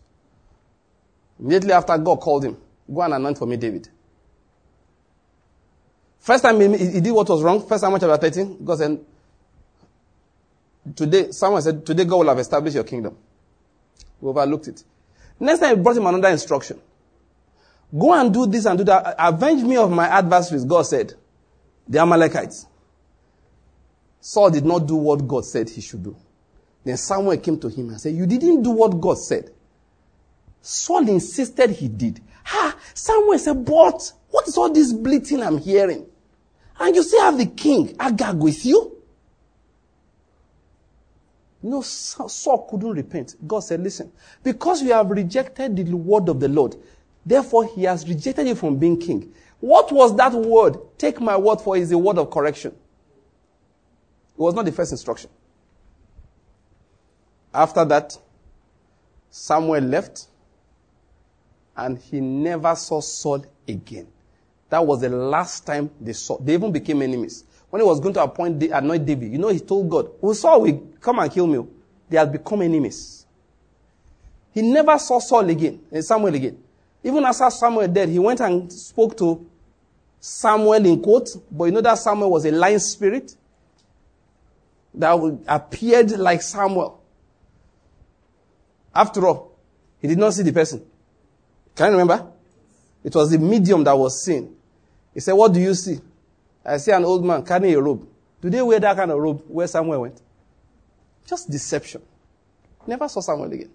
Immediately after God called him, go and anoint for me David. First time he, he did what was wrong, first Samuel chapter 13, God said, today, someone said, today God will have established your kingdom. We overlooked it. Next time he brought him another instruction. Go and do this and do that. Avenge me of my adversaries, God said. The Amalekites. Saul did not do what God said he should do. Then Samuel came to him and said, You didn't do what God said. Saul insisted he did. Ha! Samuel said, But what is all this bleating I'm hearing? And you still have the king, Agag, with you? You know, Saul couldn't repent. God said, Listen, because you have rejected the word of the Lord, therefore he has rejected you from being king. What was that word? Take my word for it is a word of correction. It was not the first instruction. After that, Samuel left and he never saw Saul again. That was the last time they saw. They even became enemies. When he was going to appoint, anoint David, you know, he told God, "We Saul will come and kill me." They had become enemies. He never saw Saul again, eh, Samuel again. Even after Samuel dead, he went and spoke to Samuel in quote, but you know that Samuel was a lying spirit that appeared like Samuel. After all, he did not see the person. Can you remember? It was the medium that was seen. He said, What do you see? I see an old man carrying a robe. Do they wear that kind of robe where Samuel went? Just deception. Never saw Samuel again.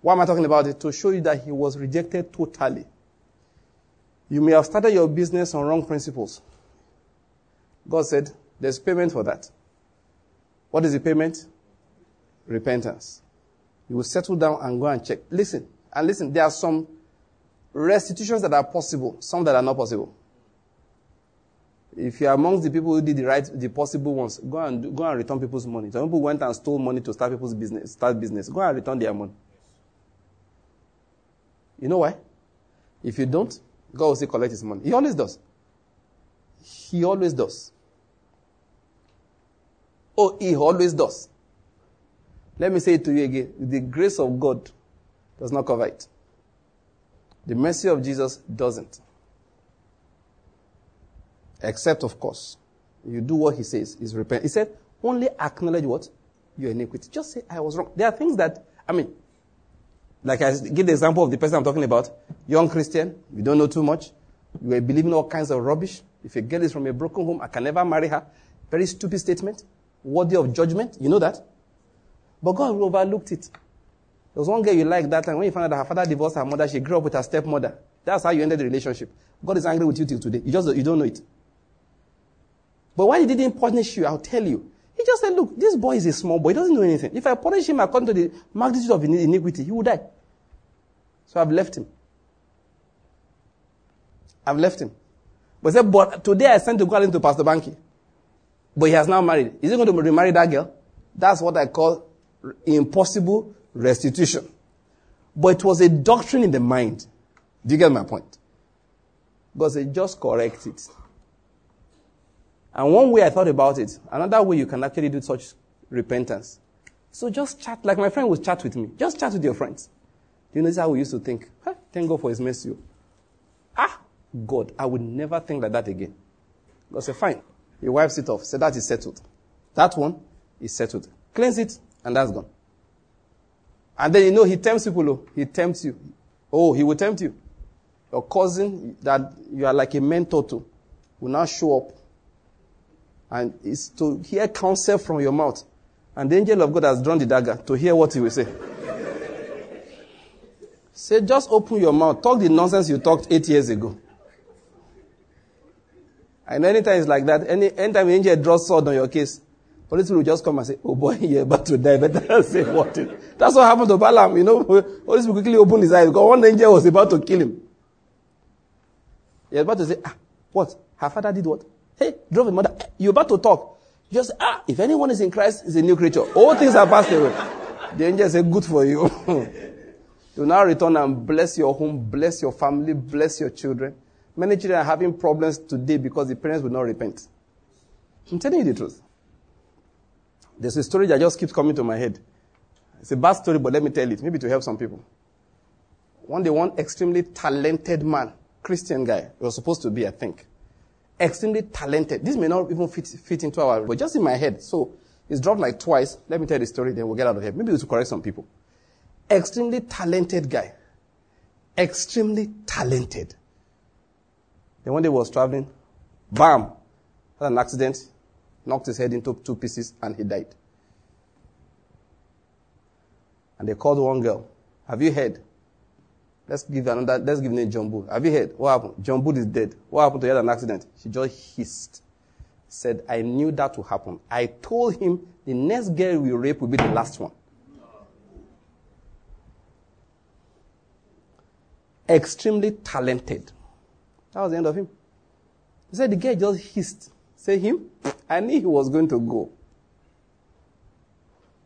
Why am I talking about it? To show you that he was rejected totally. You may have started your business on wrong principles. God said, there's payment for that. What is the payment? Repentance. You will settle down and go and check. Listen, and listen, there are some restitutions that are possible, some that are not possible. If you are amongst the people who did the right, the possible ones, go and go and return people's money. Some people went and stole money to start people's business, start business. Go and return their money. You know why? If you don't, God will still collect his money. He always does. He always does. Oh, he always does. Let me say it to you again. The grace of God does not cover it. The mercy of Jesus doesn't. Except, of course, you do what he says, is repent. He said, only acknowledge what? Your iniquity. Just say, I was wrong. There are things that, I mean, like I give the example of the person I'm talking about. Young Christian, you don't know too much. You are believing all kinds of rubbish. If a girl is from a broken home, I can never marry her. Very stupid statement. Worthy of judgment. You know that? But God overlooked it. There was one girl you liked that time. When you found out her father divorced her mother, she grew up with her stepmother. That's how you ended the relationship. God is angry with you till today. You just you don't know it. But why he didn't punish you, I'll tell you. He just said, look, this boy is a small boy. He doesn't know anything. If I punish him according to the magnitude of iniquity, he will die. So I've left him. I've left him. But said, but today I sent to go into Pastor Banky. But he has now married. Is he going to remarry that girl? That's what I call impossible restitution. But it was a doctrine in the mind. Do you get my point? God said, just correct it. And one way I thought about it, another way you can actually do such repentance. So just chat, like my friend would chat with me. Just chat with your friends. Do you know how we used to think? Huh? Thank God for his mercy. Ah, God, I would never think like that again. God said, fine. He wipes it off. Say that is settled. That one is settled. Cleanse it, and that's gone. And then you know he tempts people. Oh, he tempts you. Oh, he will tempt you. Your cousin that you are like a mentor to will now show up and it's to hear counsel from your mouth. And the angel of God has drawn the dagger to hear what he will say. say, just open your mouth. Talk the nonsense you talked eight years ago. And anytime it's like that, any, anytime the angel draws sword on your case, police will just come and say, oh boy, <laughs> you're about to die. Better <laughs> say what. That's what happened to Balaam. You know, police will quickly open his eyes because one angel was about to kill him. He was about to say, ah, what? Her father did what? Hey, drove his mother. You're about to talk. Just, ah, if anyone is in Christ, is a new creature. All things are passed away. The angel said, good for you. <laughs> you now return and bless your home, bless your family, bless your children. Many children are having problems today because the parents will not repent. I'm telling you the truth. There's a story that just keeps coming to my head. It's a bad story, but let me tell it, maybe to help some people. One day, one extremely talented man, Christian guy, was supposed to be, I think extremely talented. This may not even fit, fit into our, but just in my head. So it's dropped like twice. Let me tell the story, then we'll get out of here. Maybe to correct some people. Extremely talented guy. Extremely talented. Then one day was traveling, bam, had an accident, knocked his head into two pieces, and he died. And they called one girl. Have you heard? Let's give another, let's give name John Bull. Have you heard? What happened? John Bull is dead. What happened to he had an accident? She just hissed. Said, I knew that would happen. I told him the next girl we rape will be the last one. Extremely talented. That was the end of him. He said the girl just hissed. Say him? I knew he was going to go.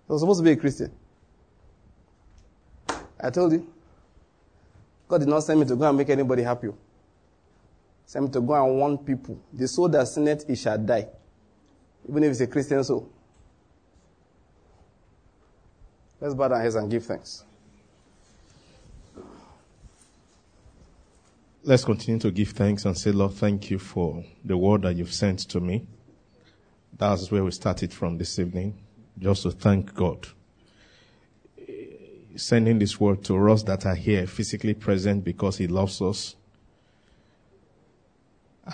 He was supposed to be a Christian. I told you. God did not send me to go and make anybody happy. Oh. Send me to go and warn people. The soul that sinneth, it shall die. Even if it's a Christian soul. Let's bow our heads and give thanks. Let's continue to give thanks and say, Lord, thank you for the word that you've sent to me. That's where we started from this evening, just to thank God sending this word to us that are here, physically present because He loves us.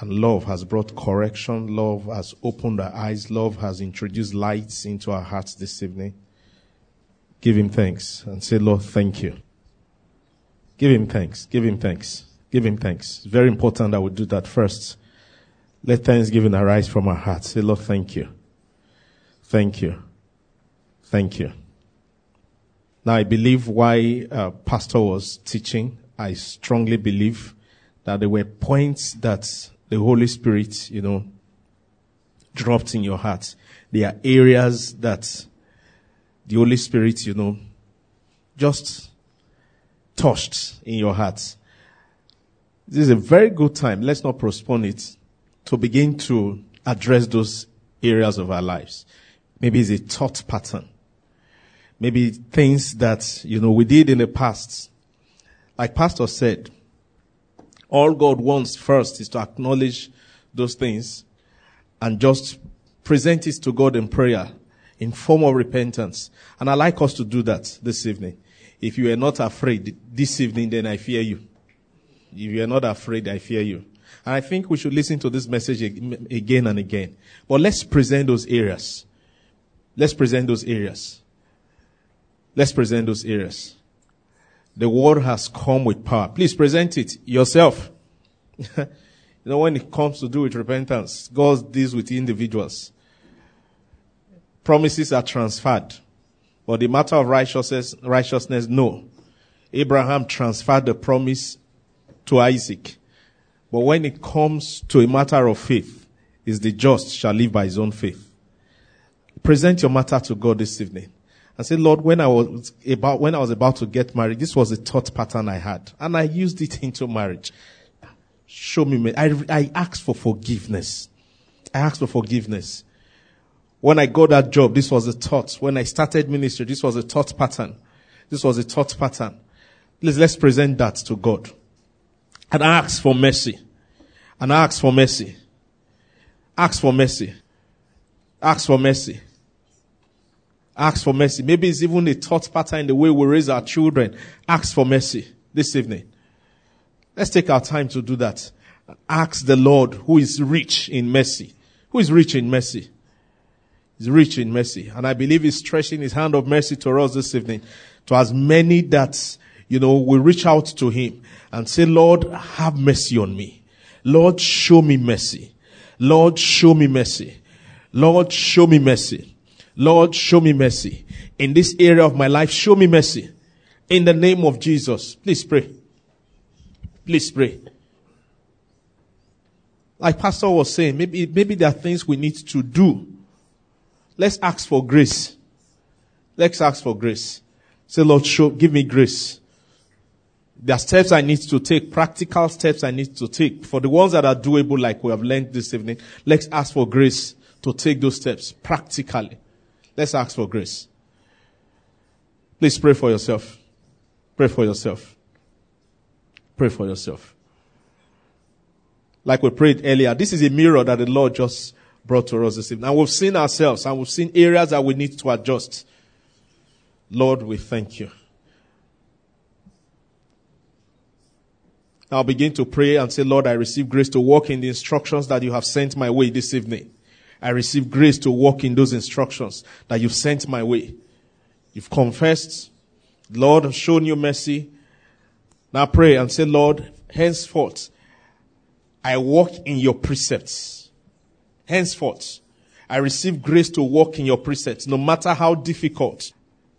And love has brought correction. Love has opened our eyes. Love has introduced lights into our hearts this evening. Give Him thanks and say, Lord, thank you. Give Him thanks. Give Him thanks. Give Him thanks. It's very important that we do that first. Let thanksgiving arise from our hearts. Say, Lord, thank you. Thank you. Thank you. Now, I believe why uh, Pastor was teaching, I strongly believe that there were points that the Holy Spirit, you know, dropped in your heart. There are areas that the Holy Spirit, you know, just touched in your heart. This is a very good time. Let's not postpone it to begin to address those areas of our lives. Maybe it's a thought pattern maybe things that, you know, we did in the past. Like Pastor said, all God wants first is to acknowledge those things and just present it to God in prayer in form of repentance. And I like us to do that this evening. If you are not afraid this evening, then I fear you. If you are not afraid, I fear you. And I think we should listen to this message again and again. But let's present those areas. Let's present those areas. Let's present those areas. The word has come with power. Please present it yourself. <laughs> you know, when it comes to do with repentance, God deals with individuals. Promises are transferred. But the matter of righteousness, righteousness, no. Abraham transferred the promise to Isaac. But when it comes to a matter of faith, is the just shall live by his own faith. Present your matter to God this evening. And say, Lord, when I was about, when I was about to get married, this was a thought pattern I had. And I used it <laughs> into marriage. Show me, I, I asked for forgiveness. I asked for forgiveness. When I got that job, this was a thought. When I started ministry, this was a thought pattern. This was a thought pattern. Let's, let's present that to God. And ask for mercy. And ask for mercy. Ask for mercy. Ask for mercy. Ask for mercy. Maybe it's even a thought pattern in the way we raise our children. Ask for mercy this evening. Let's take our time to do that. Ask the Lord who is rich in mercy. Who is rich in mercy? is rich in mercy. And I believe he's stretching his hand of mercy to us this evening. To as many that, you know, will reach out to him and say, Lord, have mercy on me. Lord, show me mercy. Lord, show me mercy. Lord, show me mercy. Lord, show me mercy. In this area of my life, show me mercy. In the name of Jesus. Please pray. Please pray. Like Pastor was saying, maybe, maybe there are things we need to do Let's ask for grace. Let's ask for grace. Say, Lord, show, give me grace. There are steps I need to take, practical steps I need to take. For the ones that are doable, like we have learned this evening, let's ask for grace to take those steps practically. Let's ask for grace. Please pray for yourself. Pray for yourself. Pray for yourself. Like we prayed earlier, this is a mirror that the Lord just brought to us this evening. And we've seen ourselves and we've seen areas that we need to adjust. Lord, we thank you. I'll begin to pray and say, Lord, I receive grace to walk in the instructions that you have sent my way this evening. I receive grace to walk in those instructions that you've sent my way. You've confessed. Lord, have shown you mercy. Now pray and say, Lord, henceforth, I walk in your precepts. Henceforth, I receive grace to walk in your precepts, no matter how difficult.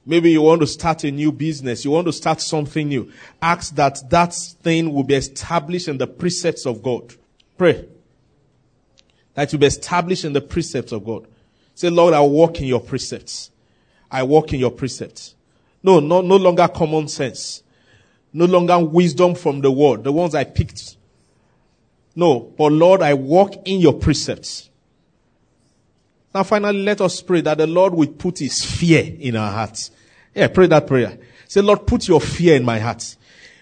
Maybe you want to start a new business. You want to start something new. Ask that that thing will be established in the precepts of God. Pray. That will be established in the precepts of God. Say, Lord, I walk in your precepts. I walk in your precepts. No, no, no longer common sense. No longer wisdom from the world, the ones I picked. No, but Lord, I walk in your precepts. Now finally, let us pray that the Lord will put his fear in our hearts. Yeah, pray that prayer. Say, Lord, put your fear in my heart.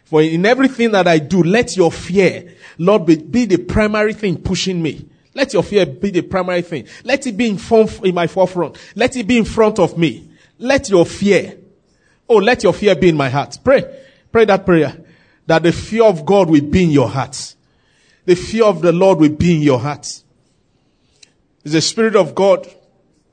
For in everything that I do, let your fear, Lord, be, be the primary thing pushing me. Let your fear be the primary thing. Let it be in, front, in my forefront. Let it be in front of me. Let your fear, oh, let your fear be in my heart. Pray, pray that prayer. That the fear of God will be in your heart. The fear of the Lord will be in your heart. The Spirit of God.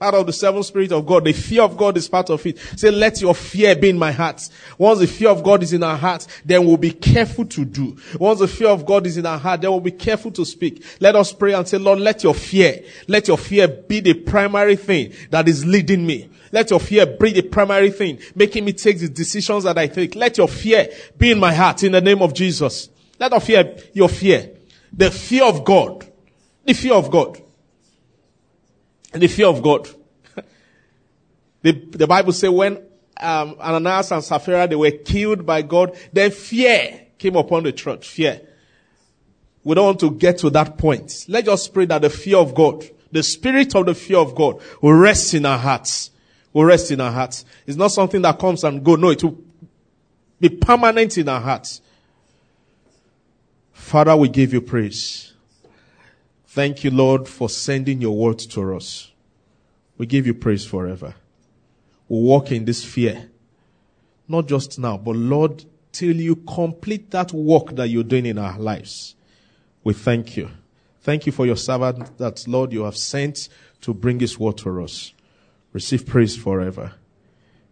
Part of the seven Spirit of God. The fear of God is part of it. Say, let your fear be in my heart. Once the fear of God is in our heart, then we'll be careful to do. Once the fear of God is in our heart, then we'll be careful to speak. Let us pray and say, Lord, let your fear, let your fear be the primary thing that is leading me. Let your fear be the primary thing, making me take the decisions that I take. Let your fear be in my heart in the name of Jesus. Let your fear, your fear, the fear of God, the fear of God the fear of God. <laughs> the, the Bible says when um, Ananias and Sapphira, they were killed by God, then fear came upon the church. Fear. We don't want to get to that point. Let's pray that the fear of God, the spirit of the fear of God will rest in our hearts. Will rest in our hearts. It's not something that comes and go. No, it will be permanent in our hearts. Father, we give you praise. Thank you, Lord, for sending your word to us. We give you praise forever. We walk in this fear. Not just now, but Lord, till you complete that work that you're doing in our lives. We thank you. Thank you for your servant that, Lord, you have sent to bring this word to us. Receive praise forever.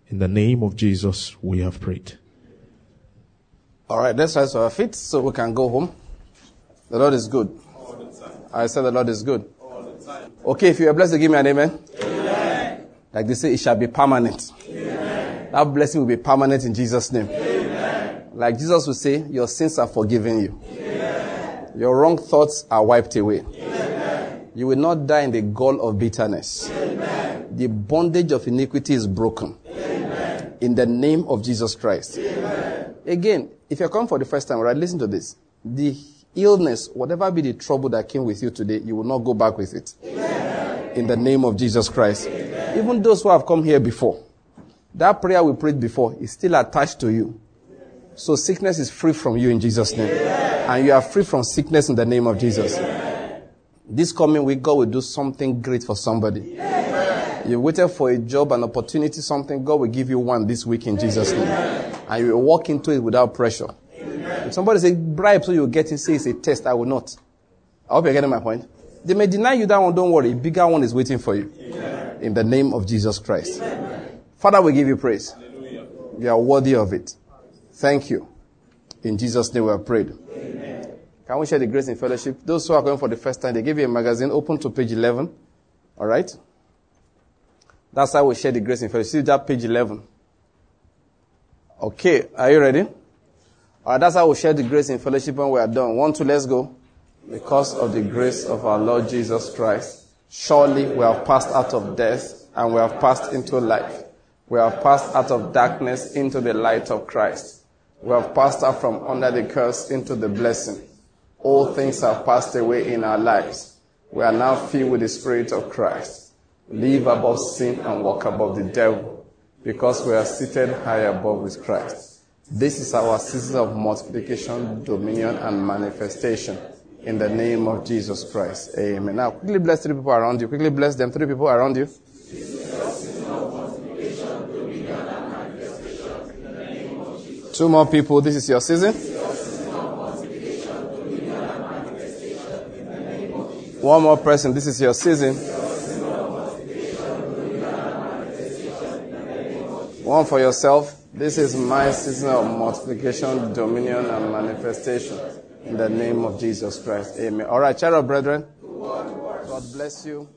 In the name of Jesus, we have prayed. All right, let's rise to our feet so we can go home. The Lord is good. I said the Lord is good. Okay, if you are blessed, give me an amen. amen. Like they say, it shall be permanent. Amen. That blessing will be permanent in Jesus' name. Amen. Like Jesus will say, your sins are forgiven you. Your wrong thoughts are wiped away. You will not die in the gall of bitterness. The bondage of iniquity is broken. In the name of Jesus Christ. Again, if you come for the first time, right, listen to this. The illness, whatever be the trouble that came with you today, you will not go back with it. Amen. In the name of Jesus Christ. Amen. Even those who have come here before, that prayer we prayed before is still attached to you. So sickness is free from you in Jesus' name. Amen. And you are free from sickness in the name of Jesus. This coming week, God will do something great for somebody. You waited for a job, an opportunity, something. God will give you one this week in Jesus' name. And you will walk into it without pressure. Somebody say bribe so you get it, say it's a test, I will not. I hope you're getting my point. They may deny you that one, don't worry. A bigger one is waiting for you. Amen. In the name of Jesus Christ. Amen. Father, we give you praise. Hallelujah. You are worthy of it. Thank you. In Jesus' name we have prayed. Amen. Can we share the grace in fellowship? Those who are going for the first time, they give you a magazine, open to page 11. Alright? That's how we share the grace in fellowship. See that page 11. Okay, are you ready? That's how we share the grace in fellowship when we are done. One, two, let's go. Because of the grace of our Lord Jesus Christ, surely we have passed out of death and we have passed into life. We have passed out of darkness into the light of Christ. We have passed out from under the curse into the blessing. All things have passed away in our lives. We are now filled with the Spirit of Christ. Live above sin and walk above the devil because we are seated high above with Christ. This is our season of multiplication, dominion, and manifestation. In the name of Jesus Christ. Amen. Now, quickly bless three people around you. Quickly bless them. Three people around you. Two more people. This is your season. One more person. This is your season. One for yourself. This is my season of multiplication, dominion, and manifestation. In the name of Jesus Christ. Amen. All right, child brethren. God bless you.